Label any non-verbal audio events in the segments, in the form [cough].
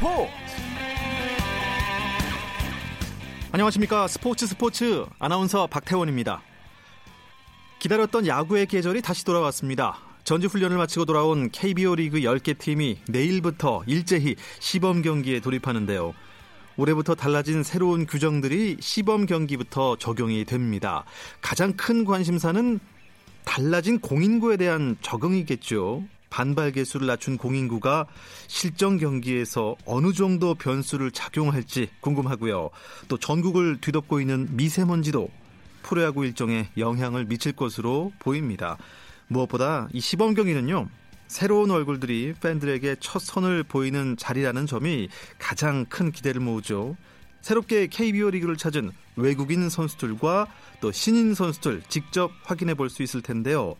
스포츠 안녕하십니까 스포츠 스포츠 아나운서 박태원입니다. 기다렸던 야구의 계절이 다시 돌아왔습니다. 전지 훈련을 마치고 돌아온 KBO 리그 10개 팀이 내일부터 일제히 시범 경기에 돌입하는데요. 올해부터 달라진 새로운 규정들이 시범 경기부터 적용이 됩니다. 가장 큰 관심사는 달라진 공인구에 대한 적응이겠죠. 반발 개수를 낮춘 공인구가 실전 경기에서 어느 정도 변수를 작용할지 궁금하고요. 또 전국을 뒤덮고 있는 미세먼지도 프로야구 일정에 영향을 미칠 것으로 보입니다. 무엇보다 이 시범 경기는요. 새로운 얼굴들이 팬들에게 첫 선을 보이는 자리라는 점이 가장 큰 기대를 모으죠. 새롭게 KBO 리그를 찾은 외국인 선수들과 또 신인 선수들 직접 확인해 볼 수 있을 텐데요.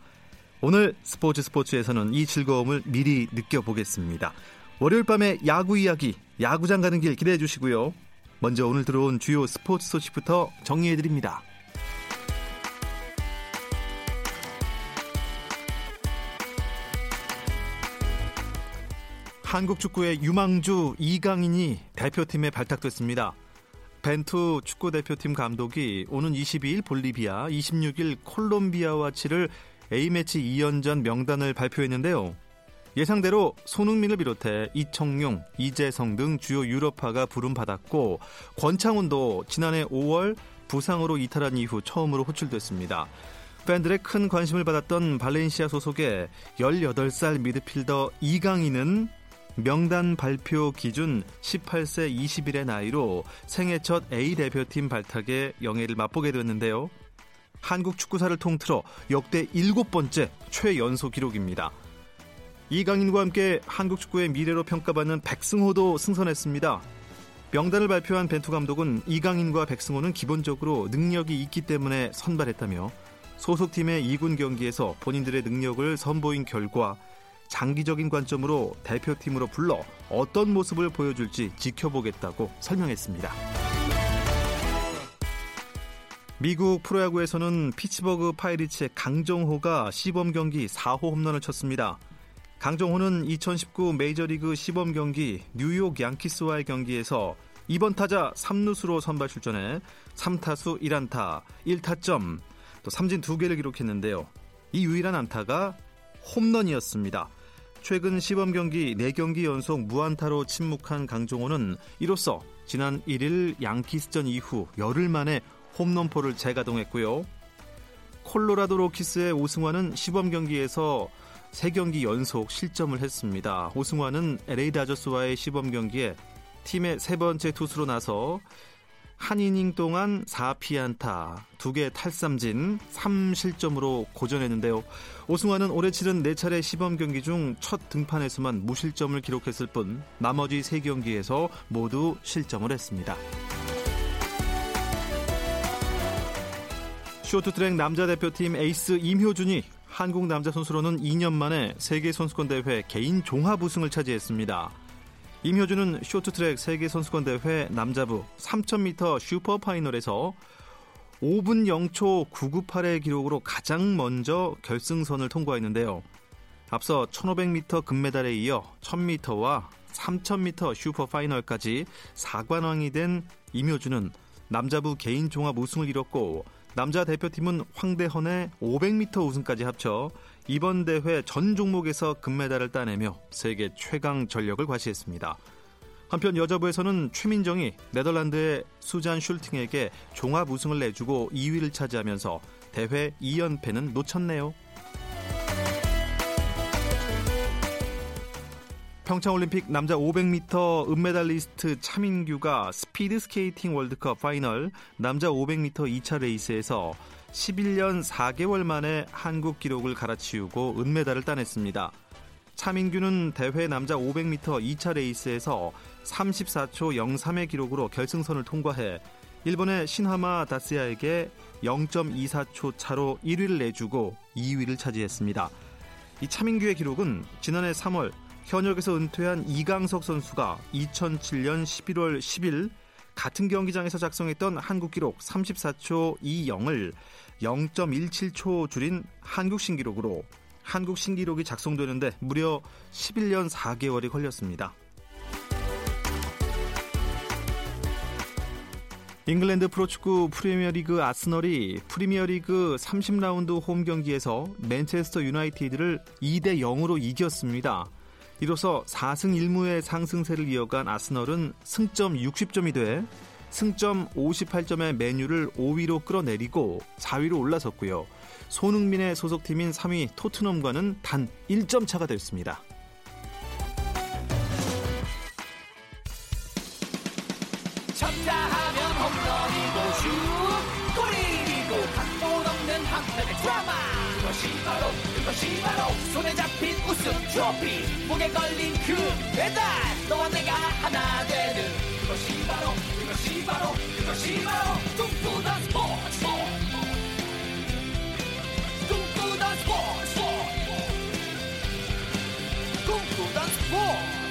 오늘 스포츠 스포츠에서는 이 즐거움을 미리 느껴보겠습니다. 월요일 밤에 야구 이야기, 야구장 가는 길 기대해 주시고요. 먼저 오늘 들어온 주요 스포츠 소식부터 정리해 드립니다. 한국 축구의 유망주 이강인이 대표팀에 발탁됐습니다. 벤투 축구 대표팀 감독이 오는 22일 볼리비아, 26일 콜롬비아와 치를 A매치 2연전 명단을 발표했는데요. 예상대로 손흥민을 비롯해 이청용, 이재성 등 주요 유럽파가 부름받았고 권창훈도 지난해 5월 부상으로 이탈한 이후 처음으로 호출됐습니다. 팬들의 큰 관심을 받았던 발렌시아 소속의 18살 미드필더 이강인은 명단 발표 기준 18세 20일의 나이로 생애 첫 A 대표팀 발탁에 영예를 맛보게 됐는데요. 한국 축구사를 통틀어 역대 일곱 번째 최연소 기록입니다. 이강인과 함께 한국 축구의 미래로 평가받는 백승호도 승선했습니다. 명단을 발표한 벤투 감독은 이강인과 백승호는 기본적으로 능력이 있기 때문에 선발했다며 소속팀의 2군 경기에서 본인들의 능력을 선보인 결과 장기적인 관점으로 대표팀으로 불러 어떤 모습을 보여줄지 지켜보겠다고 설명했습니다. 미국 프로야구에서는 피츠버그 파이리츠의 강정호가 시범 경기 4호 홈런을 쳤습니다. 강정호는 2019 메이저리그 시범 경기 뉴욕 양키스와의 경기에서 2번 타자 3루수로 선발 출전해 3타수 1안타, 1타점, 또 삼진 2개를 기록했는데요. 이 유일한 안타가 홈런이었습니다. 최근 시범 경기 4경기 연속 무안타로 침묵한 강종호는 이로써 지난 1일 양키스전 이후 열흘 만에 홈런포를 재가동했고요. 콜로라도 로키스의 오승환은 시범 경기에서 3경기 연속 실점을 했습니다. 오승환은 LA 다저스와의 시범 경기에 팀의 세 번째 투수로 나서 한 이닝 동안 4피안타, 2개 탈삼진, 3실점으로 고전했는데요. 오승환은 올해 치른 4차례 시범 경기 중 첫 등판에서만 무실점을 기록했을 뿐 나머지 3경기에서 모두 실점을 했습니다. 쇼트트랙 남자 대표팀 에이스 임효준이 한국 남자 선수로는 2년 만에 세계 선수권 대회 개인 종합 우승을 차지했습니다. 임효준은 쇼트트랙 세계 선수권 대회 남자부 3000m 슈퍼 파이널에서 5분 0초 998의 기록으로 가장 먼저 결승선을 통과했는데요. 앞서 1500m 금메달에 이어 1000m와 3000m 슈퍼 파이널까지 4관왕이 된 임효준은 남자부 개인 종합 우승을 이뤘고 남자 대표팀은 황대헌의 500m 우승까지 합쳐 이번 대회 전 종목에서 금메달을 따내며 세계 최강 전력을 과시했습니다. 한편 여자부에서는 최민정이 네덜란드의 수잔 슐팅에게 종합 우승을 내주고 2위를 차지하면서 대회 2연패는 놓쳤네요. 평창올림픽 남자 500m 은메달리스트 차민규가 스피드 스케이팅 월드컵 파이널 남자 500m 2차 레이스에서 11년 4개월 만에 한국 기록을 갈아치우고 은메달을 따냈습니다. 차민규는 대회 남자 500m 2차 레이스에서 34초 03의 기록으로 결승선을 통과해 일본의 신하마 다쓰야에게 0.24초 차로 1위를 내주고 2위를 차지했습니다. 이 차민규의 기록은 지난해 3월 현역에서 은퇴한 이강석 선수가 2007년 11월 10일 같은 경기장에서 작성했던 한국 기록 34초 20을 0.17초 줄인 한국 신기록으로 한국 신기록이 작성되는데 무려 11년 4개월이 걸렸습니다. 잉글랜드 프로축구 프리미어리그 아스널이 프리미어리그 30라운드 홈 경기에서 맨체스터 유나이티드를 2대 0으로 이겼습니다. 이로써 4승 1무의 상승세를 이어간 아스널은 승점 60점이 돼 승점 58점의 메뉴를 5위로 끌어내리고 4위로 올라섰고요. 손흥민의 소속팀인 3위 토트넘과는 단 1점 차가 됐습니다. 쳤다 하면 홈런이고 슛 골이고 각본 없는 한편의 드라마 그것이 바로 그것이 바로 손에 잡힌 우승 트로피. 목에 걸린 그 배달. 너와 내가 하나 되는 그것이 바로 그것이 바로 그것이 바로 꿈꾸던 스포츠. 꿈꾸던 스포츠. 꿈꾸던 스포츠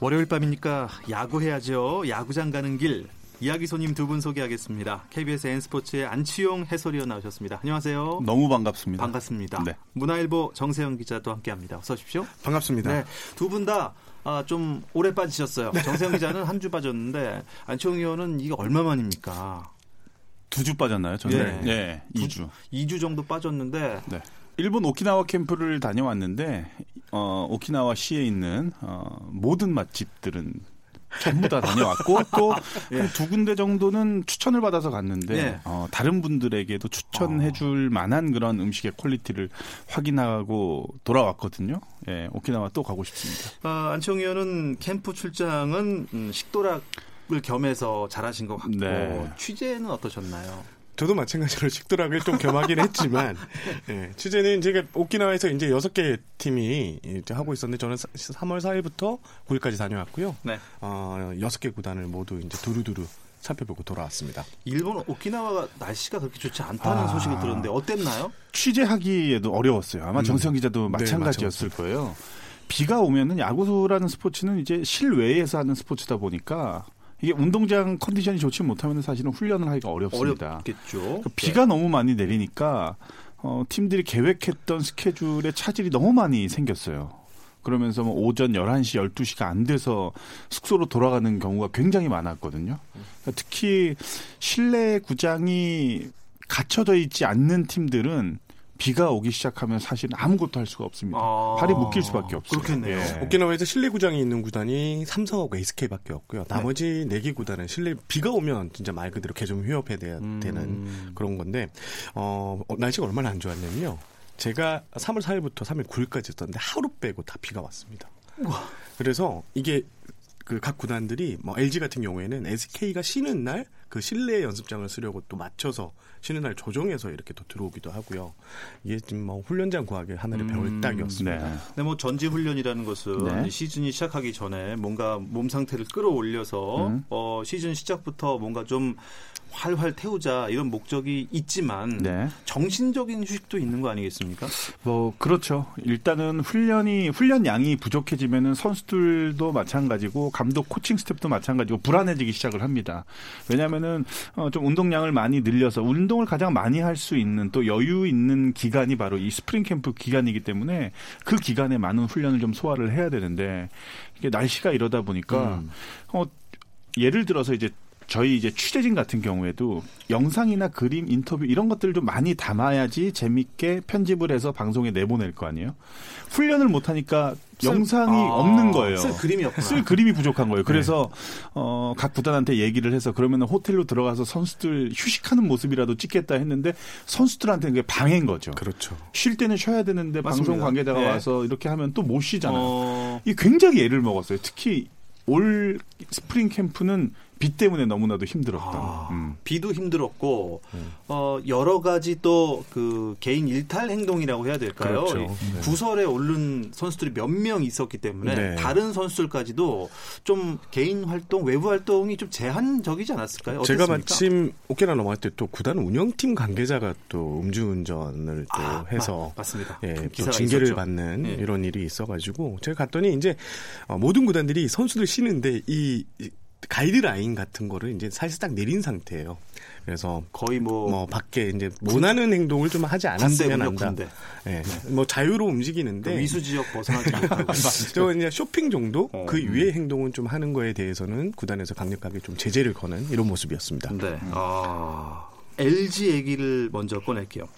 월요일 밤이니까 야구해야죠. 야구장 가는 길. 이야기 손님 두 분 소개하겠습니다. KBS N스포츠의 안치용 해설위원 나오셨습니다. 안녕하세요. 너무 반갑습니다. 반갑습니다. 네. 문화일보 정세영 기자도 함께합니다. 어서 오십시오. 반갑습니다. 네, 두 분다 아, 좀 오래 빠지셨어요. 네. 정세영 [laughs] 기자는 한 주 빠졌는데 안치용 의원은 이게 얼마 만입니까? 두 주 빠졌나요? 저는 네, 네 2주. 2주 정도 빠졌는데 네. 일본 오키나와 캠프를 다녀왔는데 어, 오키나와 시에 있는 어, 모든 맛집들은 전부 다 다녀왔고 [laughs] 또 두 예. 군데 정도는 추천을 받아서 갔는데 예. 어, 다른 분들에게도 추천해줄 어. 만한 그런 음식의 퀄리티를 확인하고 돌아왔거든요. 예, 오키나와 또 가고 싶습니다. 아, 안청 의원은 캠프 출장은 음, 식도락을 겸해서 잘하신 것 같고 네. 취재는 어떠셨나요? 저도 마찬가지로 식도락을 좀 겸하긴 했지만 [laughs] 예, 취재는 제가 오키나와에서 이제 여섯 개 팀이 이제 하고 있었는데 저는 3월 4일부터 9일까지 다녀왔고요. 네. 어, 여섯 개 구단을 모두 이제 두루두루 살펴보고 돌아왔습니다. 일본 오키나와가 날씨가 그렇게 좋지 않다는 아... 소식을 들었는데 어땠나요? 취재하기에도 어려웠어요. 아마 음. 정성 기자도 네, 마찬가지였을 네, 거예요. 비가 오면은 야구라는 스포츠는 이제 실외에서 하는 스포츠다 보니까 이게 운동장 컨디션이 좋지 못하면 사실은 훈련을 하기가 어렵습니다. 어렵겠죠. 그러니까 비가 네. 너무 많이 내리니까 어, 팀들이 계획했던 스케줄에 차질이 너무 많이 생겼어요. 그러면서 뭐 오전 11시, 12시가 안 돼서 숙소로 돌아가는 경우가 굉장히 많았거든요. 그러니까 특히 실내 구장이 갖춰져 있지 않는 팀들은 비가 오기 시작하면 사실 아무것도 할 수가 없습니다. 아~ 발이 묶일 수밖에 없어요. 그렇겠네요. 예. 오키나와에서 실내 구장이 있는 구단이 삼성하고 SK밖에 없고요. 네. 나머지 네 개 구단은 실내 비가 오면 진짜 말 그대로 개좀 휴업해야 음. 되는 그런 건데 어, 날씨가 얼마나 안 좋았냐면요. 제가 3월 4일부터 3일 9일까지 있었는데 하루 빼고 다 비가 왔습니다. 우와. 그래서 이게 그 각 구단들이 뭐 LG 같은 경우에는 SK가 쉬는 날 그 실내 연습장을 쓰려고 또 맞춰서 쉬는 날 조정해서 이렇게 또 들어오기도 하고요. 이게 지금 뭐 훈련장 구하기 하나를 음, 배울 딱이었습니다. 네. 근데 뭐 전지 훈련이라는 것은 네. 시즌이 시작하기 전에 뭔가 몸 상태를 끌어올려서 음. 어, 시즌 시작부터 뭔가 좀 활활 태우자 이런 목적이 있지만 네. 정신적인 휴식도 있는 거 아니겠습니까? 뭐 그렇죠. 일단은 훈련이 훈련 양이 부족해지면은 선수들도 마찬가지고 감독 코칭 스텝도 마찬가지고 불안해지기 시작을 합니다. 왜냐하면은 어, 좀 운동량을 많이 늘려서 운동을 가장 많이 할 수 있는 또 여유 있는 기간이 바로 이 스프링 캠프 기간이기 때문에 그 기간에 많은 훈련을 좀 소화를 해야 되는데 이게 날씨가 이러다 보니까 음. 어 예를 들어서 이제 저희 이제 취재진 같은 경우에도 영상이나 그림, 인터뷰 이런 것들을 좀 많이 담아야지 재밌게 편집을 해서 방송에 내보낼 거 아니에요. 훈련을 못 하니까 영상이 아, 없는 거예요. 쓸 그림이 없구나. 쓸 그림이 부족한 거예요. 그래서 네. 어, 각 구단한테 얘기를 해서 그러면 호텔로 들어가서 선수들 휴식하는 모습이라도 찍겠다 했는데 선수들한테는 그게 방해인 거죠. 그렇죠. 쉴 때는 쉬어야 되는데 맞습니다. 방송 관계자가 네. 와서 이렇게 하면 또 못 쉬잖아요. 어... 이 굉장히 애를 먹었어요. 특히 올 스프링 캠프는 비 때문에 너무나도 힘들었던. 아, 음. 비도 힘들었고 음. 어, 여러 가지 또 그 개인 일탈 행동이라고 해야 될까요? 그렇죠. 네. 구설에 오른 선수들이 몇 명 있었기 때문에 네. 다른 선수들까지도 좀 개인 활동, 외부 활동이 좀 제한적이지 않았을까요? 어땠습니까? 제가 마침 오케나 넘어갈 때 또 구단 운영팀 관계자가 또 음주운전을 또 아, 해서 마, 맞습니다. 예, 또 징계를 있었죠. 받는 네. 이런 일이 있어가지고 제가 갔더니 이제 어, 모든 구단들이 선수들 쉬는데 이 가이드라인 같은 거를 이제 사실상 내린 상태예요. 그래서 거의 뭐, 뭐 밖에 이제 원하는 행동을 좀 하지 않았으면 한다. 군대. 네. 뭐 자유로 움직이는데 그 위수 지역 벗어나지 [laughs] 않고 저 이제 쇼핑 정도 어. 그 이외의 행동은 좀 하는 거에 대해서는 구단에서 강력하게 좀 제재를 거는 이런 모습이었습니다. 네. 아, LG 얘기를 먼저 꺼낼게요.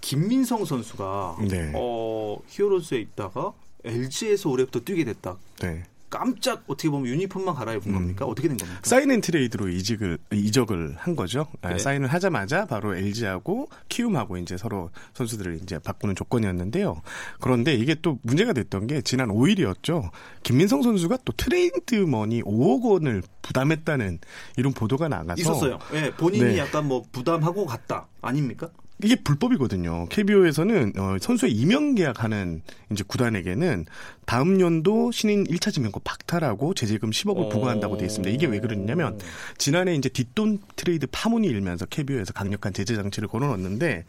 김민성 선수가 네. 어, 히어로즈에 있다가 LG에서 올해부터 뛰게 됐다. 네. 깜짝 어떻게 보면 유니폼만 갈아입은 겁니까? 어떻게 된 겁니까? sign and trade로 이직을 이적을 한 거죠. 아, 네. 사인을 하자마자 바로 LG하고 키움하고 이제 서로 선수들을 이제 바꾸는 조건이었는데요. 그런데 이게 또 문제가 됐던 게 지난 5일이었죠. 김민성 선수가 또 트레이드 머니 5억 원을 부담했다는 이런 보도가 나가서 있었어요. 예, 본인이 네. 약간 뭐 부담하고 갔다. 아닙니까? 이게 불법이거든요. KBO에서는 어, 선수의 임용 계약하는 이제 구단에게는 다음 연도 신인 1차 지명권 박탈하고 제재금 10억을 어. 부과한다고 돼 있습니다. 이게 왜 그러냐면 지난해 이제 뒷돈 트레이드 파문이 일면서 KBO에서 강력한 제재 장치를 걸어놨는데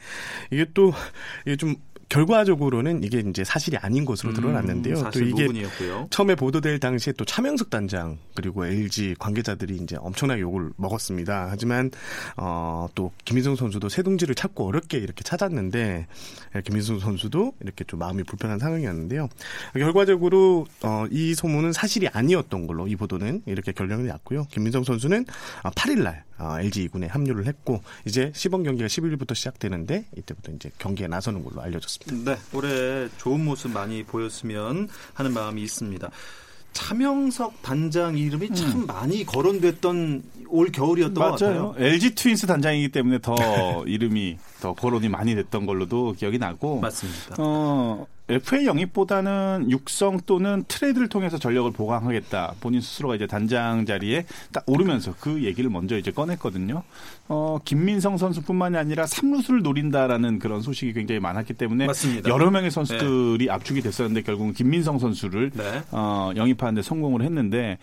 이게 또 이게 좀 결과적으로는 이게 이제 사실이 아닌 것으로 드러났는데요. 음, 또 이게 무근이었고요. 처음에 보도될 당시에 또 차명석 단장 그리고 LG 관계자들이 이제 엄청나게 욕을 먹었습니다. 하지만 어 또 김민성 선수도 새둥지를 찾고 어렵게 이렇게 찾았는데 예, 김민성 선수도 이렇게 좀 마음이 불편한 상황이었는데요. 결과적으로 어 이 소문은 사실이 아니었던 걸로 이 보도는 이렇게 결론이 났고요. 김민성 선수는 8일 날 LG 2군에 합류를 했고 이제 시범 경기가 11일부터 시작되는데 이때부터 이제 경기에 나서는 걸로 알려졌습니다. 네, 올해 좋은 모습 많이 보였으면 하는 마음이 있습니다. 차명석 단장 이름이 참 많이 거론됐던 올 겨울이었던 것 맞아요. 같아요. LG 트윈스 단장이기 때문에 더 [laughs] 이름이 더 거론이 많이 됐던 걸로도 기억이 나고. 맞습니다. 어, FA 영입보다는 육성 또는 트레이드를 통해서 전력을 보강하겠다. 본인 스스로가 이제 단장 자리에 딱 오르면서 그 얘기를 먼저 이제 꺼냈거든요. 어, 김민성 선수뿐만이 아니라 삼루수를 노린다라는 그런 소식이 굉장히 많았기 때문에 맞습니다. 여러 명의 선수들이 압축이 됐었는데 결국은 김민성 선수를 네. 어, 영입하는데 성공을 했는데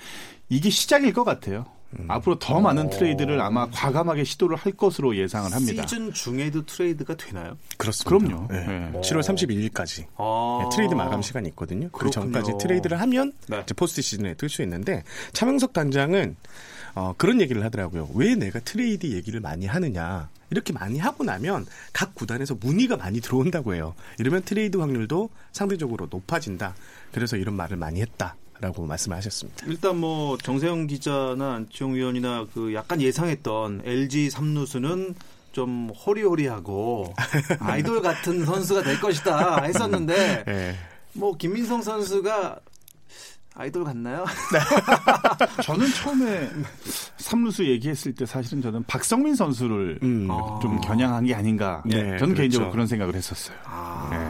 이게 시작일 것 같아요. 앞으로 더 많은 트레이드를 아마 과감하게 시도를 할 것으로 예상을 합니다. 시즌 중에도 트레이드가 되나요? 그렇습니다. 그럼요. 네. 네. 7월 31일까지 아. 네, 트레이드 마감 시간이 있거든요. 그. 전까지 트레이드를 하면 네. 이제 포스트 시즌에 뛸 수 있는데 차명석 단장은 어, 그런 얘기를 하더라고요. 왜 내가 트레이드 얘기를 많이 하느냐. 이렇게 많이 하고 나면 각 구단에서 문의가 많이 들어온다고 해요. 이러면 트레이드 확률도 상대적으로 높아진다. 그래서 이런 말을 많이 했다. 라고 말씀을 하셨습니다. 일단 뭐 정세영 기자나 안치홍 위원이나 그 약간 예상했던 LG 삼루수는 좀 호리호리하고 [laughs] 아이돌 같은 선수가 될 것이다 했었는데 예. 뭐 김민성 선수가 아이돌 같나요? [laughs] 저는 처음에 삼루수 얘기했을 때 사실은 저는 박성민 선수를 음. 아. 좀 겨냥한 게 아닌가. 네, 저는 그렇죠. 개인적으로 그런 생각을 했었어요. 아,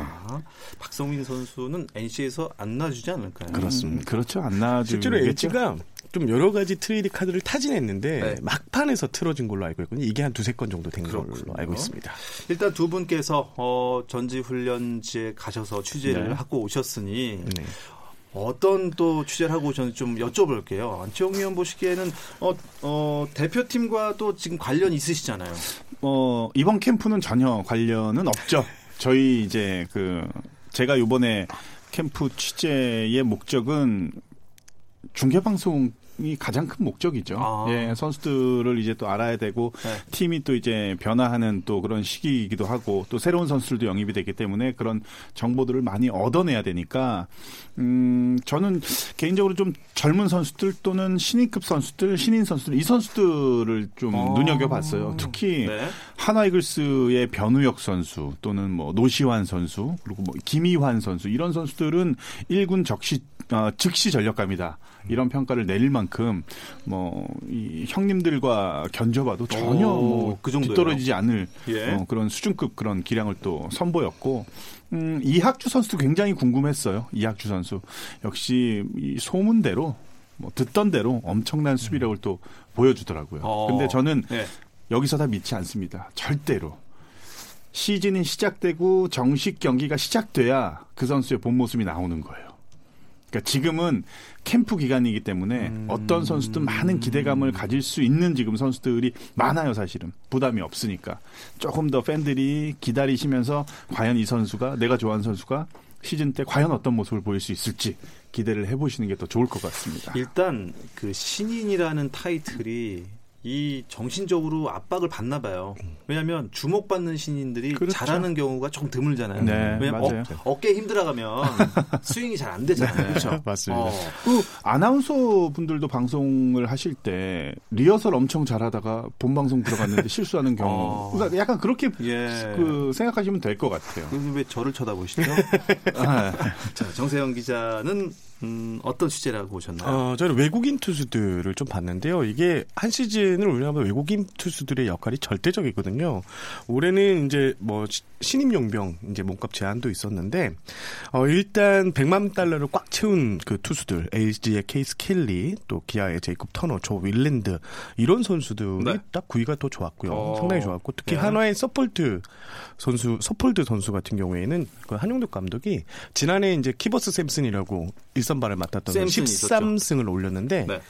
박성민 선수는 NC에서 안 놔주지 않을까요? 그렇습니다. 음, 그렇죠. 안 나와주겠죠. 실제로 LG가 좀 여러 가지 트레이드 카드를 타진했는데 네. 막판에서 틀어진 걸로 알고 있거든요. 이게 한 두세 건 정도 된 걸로 그렇군요. 알고 있습니다. 일단 두 분께서 어, 전지훈련지에 가셔서 취재를 네. 하고 오셨으니 네. 어떤 또 취재를 하고 오셨는지 좀 여쭤볼게요. 안치홍 위원 보시기에는 어, 어, 대표팀과도 지금 관련이 있으시잖아요. 어, 이번 캠프는 전혀 관련은 없죠. [laughs] 저희 이제 그 제가 이번에 캠프 취재의 목적은 중계 방송 이 가장 큰 목적이죠. 아. 예, 선수들을 이제 또 알아야 되고 네. 팀이 또 이제 변화하는 또 그런 시기이기도 하고 또 새로운 선수들도 영입이 되기 때문에 그런 정보들을 많이 얻어내야 되니까 음 저는 개인적으로 좀 젊은 선수들 또는 신인급 선수들, 신인 선수들 이 선수들을 좀 어. 눈여겨봤어요. 특히 네. 하나이글스의 변우혁 선수 또는 뭐 노시환 선수 그리고 뭐 김희환 선수 이런 선수들은 1군 적시 어, 즉시 전력감이다 이런 평가를 내릴 만큼 뭐 이 형님들과 견줘봐도 전혀 오, 뭐그 정도예요? 뒤떨어지지 않을 예. 어, 그런 수준급 그런 기량을 또 선보였고 음, 이학주 선수도 굉장히 궁금했어요. 이학주 선수 역시 이 소문대로 뭐 듣던 대로 엄청난 수비력을 또 보여주더라고요. 어. 근데 저는 네. 여기서 다 믿지 않습니다. 절대로. 시즌이 시작되고 정식 경기가 시작돼야 그 선수의 본 모습이 나오는 거예요. 그러니까 지금은 캠프 기간이기 때문에 음. 어떤 선수든 많은 기대감을 가질 수 있는 지금 선수들이 많아요, 사실은. 부담이 없으니까. 조금 더 팬들이 기다리시면서 과연 이 선수가 내가 좋아하는 선수가 시즌 때 과연 어떤 모습을 보일 수 있을지 기대를 해보시는 게 더 좋을 것 같습니다. 일단 그 신인이라는 타이틀이 이 정신적으로 압박을 받나 봐요. 왜냐하면 주목받는 신인들이 그렇죠. 잘하는 경우가 조금 드물잖아요. 네, 왜냐면. 어, 깨에 힘들어가면 [laughs] 스윙이 잘 안 되잖아요. 그렇죠? 맞습니다. 어. 그 아나운서 분들도 방송을 하실 때 리허설 엄청 잘하다가 본 방송 들어갔는데 실수하는 [laughs] 경우. 어. 그러니까 약간 그렇게 예. 그 생각하시면 될 것 같아요. 그 왜 저를 쳐다보시죠? 아, [laughs] 자, 정세영 기자는 음, 어떤 취재라고 보셨나요? 어, 저는 외국인 투수들을 좀 봤는데요. 이게 한 시즌을 운영하면 외국인 투수들의 역할이 절대적이거든요. 올해는 이제 뭐 시- 신임 용병 이제 몸값 제한도 있었는데 어, 일단 100만 달러를 꽉 채운 그 투수들 LG의 케이스 켈리 또 기아의 제이콥 터너, 조 윌랜드 이런 선수들이 네. 딱 구위가 더 좋았고요. 어. 상당히 좋았고 특히 네. 한화의 서폴드 선수 서폴드 선수 같은 경우에는 그 한용덕 감독이 지난해 이제 키버스 샘슨이라고 일선발을 맡았던 샘슨 있었죠. 13승을 올렸는데 네.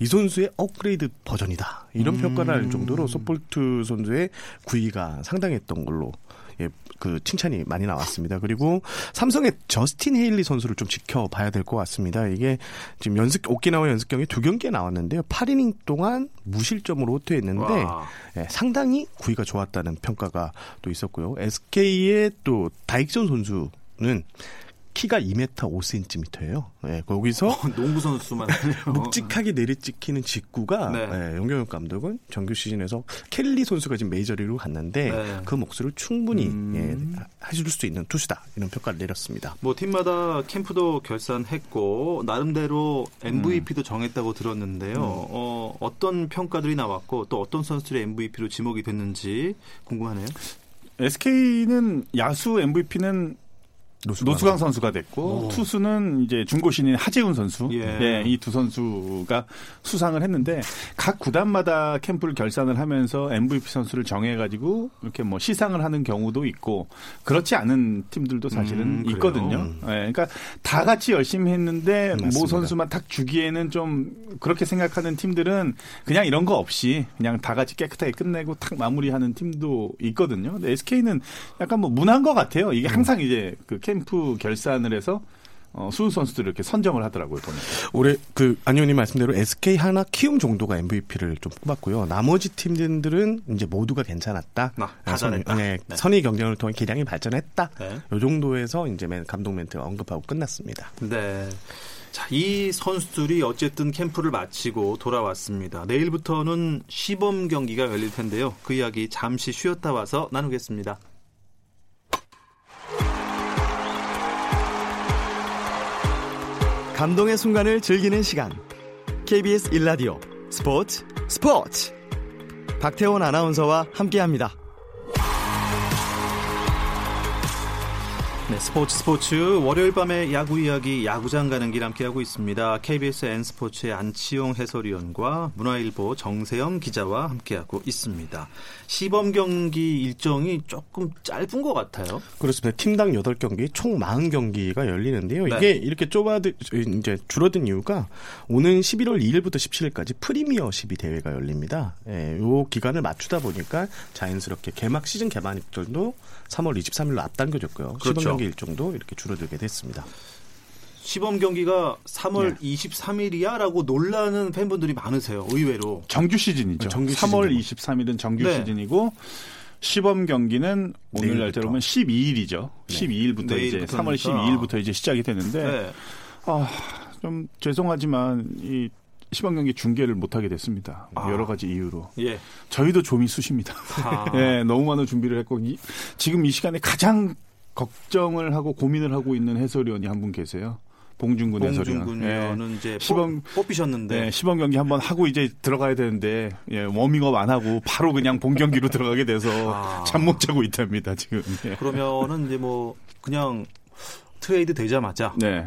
이 선수의 업그레이드 버전이다. 이런 음. 평가를 할 정도로 서폴드 선수의 구위가 상당했던 걸로 예, 그 칭찬이 많이 나왔습니다. 그리고 삼성의 저스틴 헤일리 선수를 좀 지켜봐야 될 것 같습니다. 이게 지금 연습 오키나와 연습 경기 두 경기에 나왔는데요. 8이닝 동안 무실점으로 호투했는데 와. 예, 상당히 구위가 좋았다는 평가가 또 있었고요. SK의 또 다익선 선수는 키가 2m 5cm예요. 예, 거기서 농구 선수만. [laughs] 묵직하게 내리찍히는 직구가 네. 예, 영경혁 감독은 정규 시즌에서 켈리 선수가 지금 메이저리그로 갔는데 네. 그 몫을 충분히 음. 예, 하실 수 있는 투수다 이런 평가를 내렸습니다. 뭐 팀마다 캠프도 결산했고 나름대로 MVP도 정했다고 들었는데요. 어, 어떤 평가들이 나왔고 또 어떤 선수들이 MVP로 지목이 됐는지 궁금하네요. SK는 야수 MVP는 노수강 선수가 됐고 오. 투수는 이제 중고 신인 하재훈 선수. 예. 이두 선수가 수상을 했는데 각 구단마다 캠프를 결산을 하면서 MVP 선수를 정해 가지고 이렇게 뭐 시상을 하는 경우도 있고 그렇지 않은 팀들도 사실은 음? 있거든요. 음. 예, 그러니까 다 같이 열심히 했는데 맞습니다. 모 선수만 딱 주기에는 좀 그렇게 생각하는 팀들은 그냥 이런 거 없이 그냥 다 같이 깨끗하게 끝내고 탁 마무리하는 팀도 있거든요. 근데 SK는 약간 뭐 문화인 것 같아요. 이게 항상 이제 그 캠프 결산을 해서 어, 수훈 선수들을 이렇게 선정을 하더라고요, 보니까. 올해 그 안의원님 말씀대로 SK 하나 키움 정도가 MVP를 좀 뽑았고요. 나머지 팀들은 이제 모두가 괜찮았다. 아, 다 선의, 잘했다. 네, 네. 선의 경쟁을 통해 기량이 발전했다. 네. 요 정도에서 이제 맨 감독 멘트 언급하고 끝났습니다. 네. 자, 이 선수들이 어쨌든 캠프를 마치고 돌아왔습니다. 내일부터는 시범 경기가 열릴 텐데요. 그 이야기 잠시 쉬었다 와서 나누겠습니다. 감동의 순간을 즐기는 시간. KBS 1라디오 스포츠 스포츠. 박태원 아나운서와 함께합니다. 네, 스포츠 스포츠 월요일 밤에 야구 이야기 야구장 가는 길 함께하고 있습니다. KBS N스포츠의 안치용 해설위원과 문화일보 정세영 기자와 함께하고 있습니다. 시범 경기 일정이 조금 짧은 것 같아요. 그렇습니다. 팀당 8경기, 총 40경기가 열리는데요. 네. 이게 이렇게 좁아드, 이제 줄어든 이유가 오는 11월 2일부터 17일까지 프리미어십이 대회가 열립니다. 예, 요 기간을 맞추다 보니까 자연스럽게 개막 시즌 개막 일정도 3월 23일로 앞당겨졌고요. 그렇죠. 시범 경기 일정도 이렇게 줄어들게 됐습니다. 시범 경기가 3월 네. 23일이야라고 놀라는 팬분들이 많으세요. 의외로. 정규 시즌이죠. 아, 정규 3월 시즌이죠. 23일은 정규 네. 시즌이고 시범 경기는 오늘. 날짜로 보면 12일이죠. 12일부터 이제 내일부터니까. 3월 12일부터 이제 시작이 되는데 네. 아, 좀 죄송하지만 이 시범 경기 중계를 못 하게 됐습니다. 아. 여러 가지 이유로. 예. 저희도 좀이 쑤십니다. 아. [laughs] 예, 너무 많은 준비를 했고 이, 지금 이 시간에 가장 걱정을 하고 고민을 하고 있는 해설위원이 한 분 계세요. 봉준군 해설위원. 봉준군 예. 의원은 이제 시범- 뽑, 뽑히셨는데 네, 시범 경기 한번 하고 이제 들어가야 되는데 예, 워밍업 안 하고 바로 그냥 본 경기로 들어가게 돼서 아. 잠못 자고 있답니다 지금. 예. 그러면은 이제 뭐 그냥 트레이드 되자마자 네,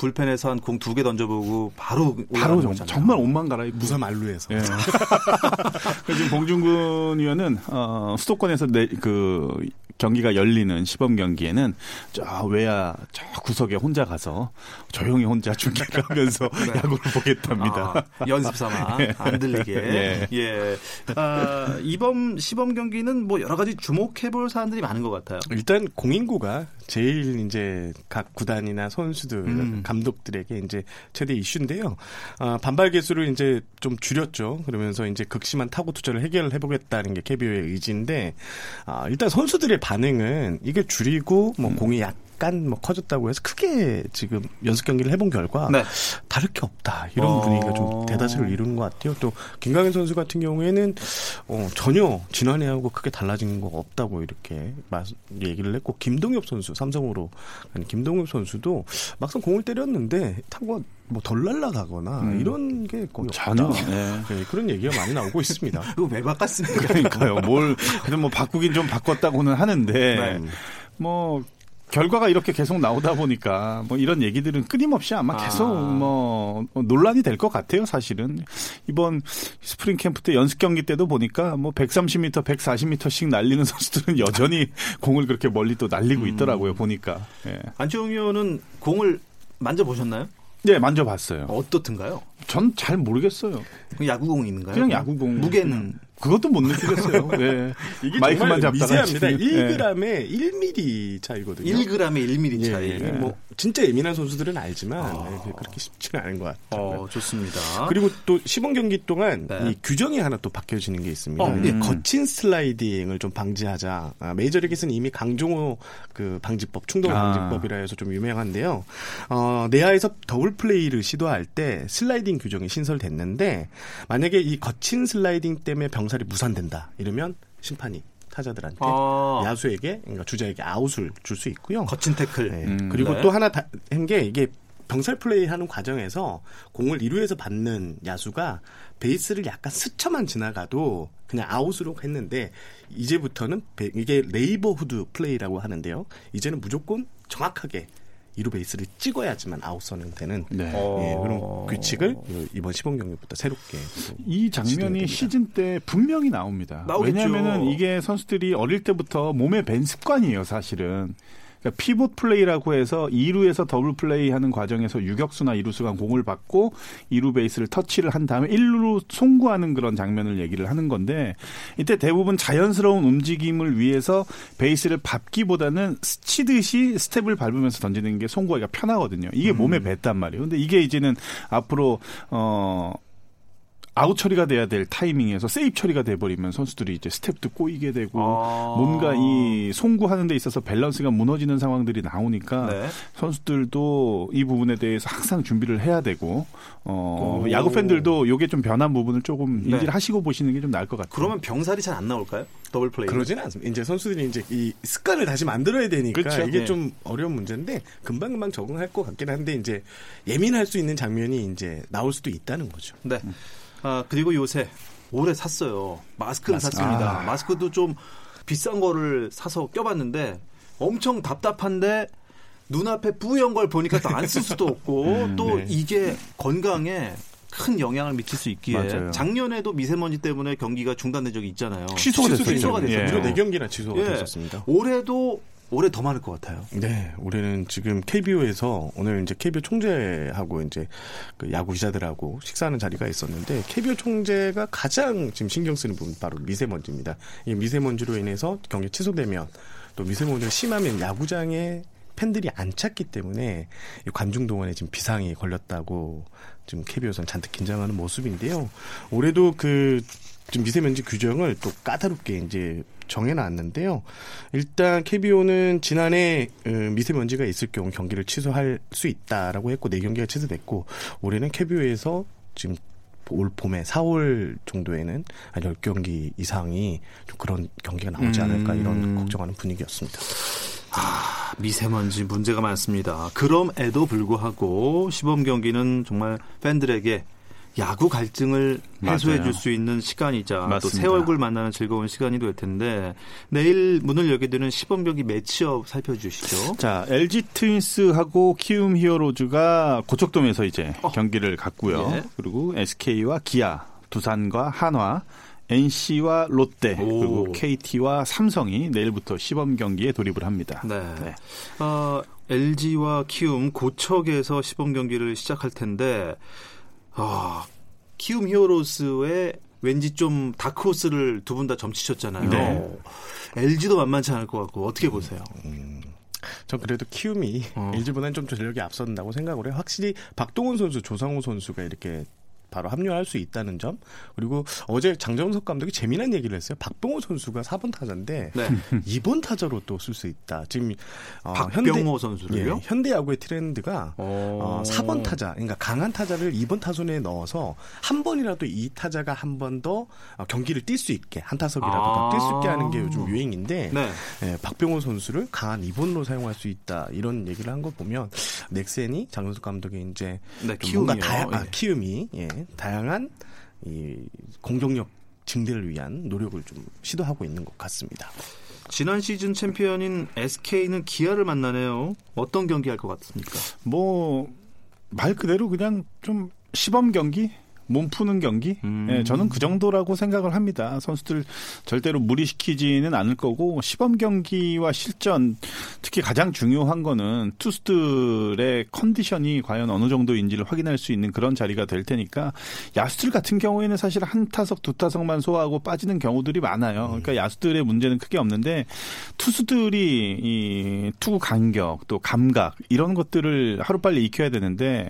불펜에서 한 공 두 개 던져보고 바로 바로 정. 정말 옷만 갈아입고. 무사 만루에서. 예. [laughs] 지금 봉준근 위원은 어, 수도권에서 내, 그 경기가 열리는 시범 경기에는 저 외야 저 구석에 혼자 가서 조용히 혼자 중계하면서 [laughs] 네. 야구를 보겠답니다. 아, 연습 삼아 [laughs] 예. 안 들리게. 예. 예. 아, 이번 시범 경기는 뭐 여러 가지 주목해볼 사람들이 많은 것 같아요. 일단 공인구가 제일 이제 각 구단이나 선수들, 음. 감독들에게 이제 최대 이슈인데요. 아, 반발 개수를 이제 좀 줄였죠. 그러면서 이제 극심한 타구 투자를 해결을 해보겠다는 게 KBO의 의지인데 아, 일단 선수들의 반응은 이게 줄이고 뭐 음. 공이 약 간 뭐 커졌다고 해서 크게 지금 연습 경기를 해본 결과 네. 다를 게 없다 이런 어... 분위기가 좀 대다수를 이루는 것 같아요. 또 김강현 선수 같은 경우에는 어, 전혀 지난해하고 크게 달라진 거 없다고 이렇게 얘기를 했고 김동엽 선수 삼성으로 김동엽 선수도 막상 공을 때렸는데 타구가 뭐덜 날라가거나 음. 이런 게 거의 전혀 네. 네, 그런 얘기가 많이 나오고 [laughs] 있습니다. 그거 왜 바꿨습니까? 그러니까요. 뭘 [laughs] 그래도 뭐 바꾸긴 좀 바꿨다고는 하는데 네. 뭐 결과가 이렇게 계속 나오다 보니까 뭐 이런 얘기들은 끊임없이 아마 계속 아. 뭐 논란이 될 것 같아요, 사실은. 이번 스프링 캠프 때 연습 경기 때도 보니까 뭐 130m, 140m씩 날리는 [laughs] 선수들은 여전히 공을 그렇게 멀리 또 날리고 음. 있더라고요, 보니까. 예. 안치홍 의원은 공을 만져보셨나요? 네, 만져봤어요. 어떻든가요? 전 잘 모르겠어요. 야구공인가요? 그냥 야구공. 무게는 그것도 못 느끼겠어요. 네. [laughs] 이게 마이크만 잡다가 미세합니다. 1g에 1mm 차이거든요. 1g에 1mm 차이. 예. 예. 뭐 진짜 예민한 선수들은 알지만 아. 네, 그렇게 쉽지는 않은 것 같아요. 어, 좋습니다. 그리고 또 시범 경기 동안 네. 이 규정이 하나 또 바뀌어지는 게 있습니다. 어, 음. 거친 슬라이딩을 좀 방지하자. 아, 메이저리그에서는 이미 강종호 그 방지법, 충돌 아. 방지법이라 해서 좀 유명한데요. 어, 내야에서 더블 플레이를 시도할 때 슬라이딩 규정이 신설됐는데 만약에 이 거친 슬라이딩 때문에 병 병살이 무산된다. 이러면 심판이 타자들한테 아. 야수에게 그러니까 주자에게 아웃을 줄 수 있고요. 거친 태클. 네. 음, 그리고 네. 또 하나 한 게 이게 병살 플레이 하는 과정에서 공을 1루에서 받는 야수가 베이스를 약간 스쳐만 지나가도 그냥 아웃으로 했는데 이제부터는 이게 neighborhood play라고 하는데요. 이제는 무조건 정확하게 이루 베이스를 찍어야지만 아웃 선언되는 네. 예, 그런 어. 규칙을 이번 시범 경기부터 새롭게 이 장면이 시즌 때 분명히 나옵니다. 나오겠죠. 왜냐하면 이게 선수들이 어릴 때부터 몸에 밴 습관이에요, 사실은. 그러니까 pivot play라고 해서 2루에서 더블 플레이하는 과정에서 유격수나 이루수가 공을 받고 2루 베이스를 터치를 한 다음에 1루로 송구하는 그런 장면을 얘기를 하는 건데 이때 대부분 자연스러운 움직임을 위해서 베이스를 밟기보다는 스치듯이 스텝을 밟으면서 던지는 게 송구하기가 편하거든요. 이게 몸에 음. 뱄단 말이에요. 근데 이게 이제는 앞으로 어 아웃 처리가 돼야 될 타이밍에서 세이프 처리가 돼버리면 선수들이 이제 스텝도 꼬이게 되고 아. 뭔가 이 송구하는 데 있어서 밸런스가 무너지는 상황들이 나오니까 네. 선수들도 이 부분에 대해서 항상 준비를 해야 되고 어 오. 야구 팬들도 요게 좀 변한 부분을 조금 네. 인지를 하시고 보시는 게 좀 나을 것 같아요. 그러면 병살이 잘 안 나올까요? 더블 플레이. 그러지는 않습니다. 이제 선수들이 이제 이 습관을 다시 만들어야 되니까 그렇죠. 이게 네. 좀 어려운 문제인데 금방 금방 적응할 것 같긴 한데 이제 예민할 수 있는 장면이 이제 나올 수도 있다는 거죠. 네. 음. 아, 그리고 요새 오래 샀어요. 마스크를 마스크. 샀습니다. 아. 마스크도 좀 비싼 거를 사서 껴봤는데 엄청 답답한데 눈앞에 뿌연 걸 보니까 또 안 쓸 수도 없고 [laughs] 음, 또 네. 이게 건강에 큰 영향을 미칠 수 있기에 맞아요. 작년에도 미세먼지 때문에 경기가 중단된 적이 있잖아요. 취소가 됐어요. 취소가 됐어요. 예. 네 경기나 취소가 예. 됐었습니다. 올해도 올해 더 많을 것 같아요. 네, 올해는 지금 KBO에서 오늘 이제 KBO 총재하고 이제 그 야구 기자들하고 식사하는 자리가 있었는데 KBO 총재가 가장 지금 신경 쓰는 부분 바로 미세먼지입니다. 이 미세먼지로 인해서 경기 취소되면 또 미세먼지가 심하면 야구장에 팬들이 안 찼기 때문에 관중 동원에 지금 비상이 걸렸다고 지금 KBO선 잔뜩 긴장하는 모습인데요. 올해도 그 지금 미세먼지 규정을 또 까다롭게 이제 정해놨는데요. 일단 KBO는 지난해 어, 미세먼지가 있을 경우 경기를 취소할 수 있다라고 했고 네 경기가 취소됐고 올해는 KBO에서 지금 올 봄에 4월 정도에는 한 10경기 이상이 좀 그런 경기가 나오지 않을까 이런 음. 걱정하는 분위기였습니다. 아, 미세먼지 문제가 많습니다. 그럼에도 불구하고 시범 경기는 정말 팬들에게 야구 갈증을 해소해 줄 수 있는 시간이자 맞습니다. 또 새 얼굴 만나는 즐거운 시간이 될 텐데 내일 문을 열게 되는 시범 경기 매치업 살펴주시죠. 자, LG 트윈스하고 키움 히어로즈가 고척돔에서 이제 어. 경기를 갖고요. 예. 그리고 SK와 기아, 두산과 한화, NC와 롯데 오. 그리고 KT와 삼성이 내일부터 시범 경기에 돌입을 합니다. 네. 네. 어, LG와 키움 고척에서 시범 경기를 시작할 텐데 아, 키움 히어로스의 왠지 좀 다크호스를 두 분 다 점치셨잖아요. 네. LG도 만만치 않을 것 같고 어떻게 보세요? 전 그래도 키움이 어. LG보다는 좀 전력이 앞선다고 생각을 해요. 확실히 박동원 선수, 조상우 선수가 이렇게 바로 합류할 수 있다는 점. 그리고 어제 장정석 감독이 재미난 얘기를 했어요. 박병호 선수가 4번 타자인데 네. [laughs] 2번 타자로 또 쓸 수 있다. 지금 어, 박병호 선수를요? 예, 현대 야구의 트렌드가 어, 어, 4번 타자, 그러니까 강한 타자를 2번 타선에 넣어서 한 번이라도 이 타자가 한 번더 어, 경기를 뛸 수 있게 한 타석이라도 아. 더뛸수 있게 하는 게 요즘 유행인데 네. 예, 박병호 선수를 강한 2번으로 사용할 수 있다 이런 얘기를 한 거 보면 넥센이 장정석 감독이 이제 네, 좀 뭔가 키움이요. 다양, 아, 예. 키움이 예, 다양한 이 공격력 증대를 위한 노력을 좀 시도하고 있는 것 같습니다. 지난 시즌 챔피언인 SK는 기아를 만나네요. 어떤 경기 할 것 같습니까? 뭐 말 그대로 그냥 좀 시범 경기 몸 푸는 경기 음. 예, 저는 그 정도라고 생각을 합니다. 선수들 절대로 무리시키지는 않을 거고 시범 경기와 실전 특히 가장 중요한 거는 투수들의 컨디션이 과연 어느 정도인지를 확인할 수 있는 그런 자리가 될 테니까 야수들 같은 경우에는 사실 한 타석 두 타석만 소화하고 빠지는 경우들이 많아요. 그러니까 야수들의 문제는 크게 없는데 투수들이 이 투구 간격 또 감각 이런 것들을 하루빨리 익혀야 되는데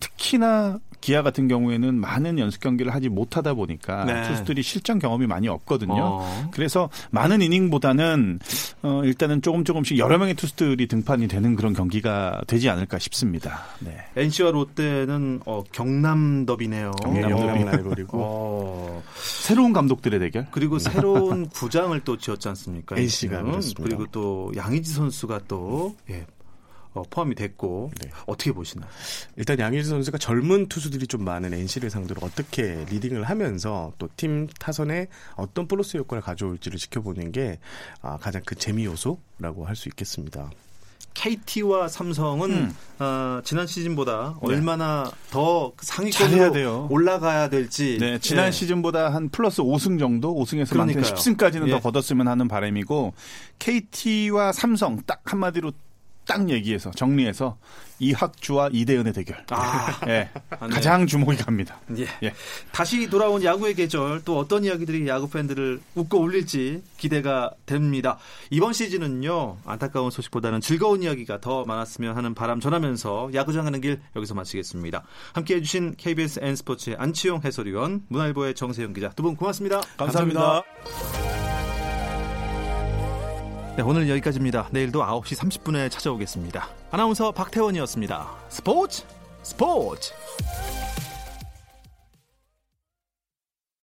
특히나 기아 같은 경우에는 많은 연습 경기를 하지 못하다 보니까 네. 투수들이 실전 경험이 많이 없거든요. 어. 그래서 많은 이닝보다는 어, 일단은 조금 조금씩 여러 명의 투수들이 등판이 되는 그런 경기가 되지 않을까 싶습니다. 네. NC와 롯데는 어, 경남 더비네요. 경남 더비. 라이벌이고 [laughs] 어, 새로운 감독들의 대결. 그리고 새로운 [laughs] 구장을 또 지었지 않습니까? NC 가 NC 는. 그렇습니다. 그리고 또 양의지 선수가 또 예, 어, 포함이 됐고 네. 어떻게 보시나요? 일단 양의지 선수가 젊은 투수들이 좀 많은 NC를 상대로 어떻게 리딩을 하면서 또 팀 타선에 어떤 플러스 효과를 가져올지를 지켜보는 게 아, 가장 큰 재미 요소라고 할 수 있겠습니다. KT와 삼성은 음. 어, 지난 시즌보다 네. 얼마나 더 상위권으로. 올라가야 될지 네, 지난 예. 시즌보다 한 플러스 5승 정도, 5승에서 많게는 그러니까요. 10승까지는 예. 더 걷었으면 하는 바람이고 KT와 삼성 딱 한마디로 딱 얘기해서 정리해서 이학주와 이대은의 대결. 아, [laughs] 예, 네. 가장 주목이 갑니다. 예. 예. 다시 돌아온 야구의 계절 또 어떤 이야기들이 야구 팬들을 웃고 울릴지 기대가 됩니다. 이번 시즌은요 안타까운 소식보다는 즐거운 이야기가 더 많았으면 하는 바람 전하면서 야구장 가는 길 여기서 마치겠습니다. 함께해 주신 KBS N스포츠의 안치용 해설위원 문화일보의 정세영 기자 두 분 고맙습니다. 감사합니다. 네, 오늘 여기까지입니다. 내일도 9시 30분에 찾아오겠습니다. 아나운서 박태원이었습니다. 스포츠 스포츠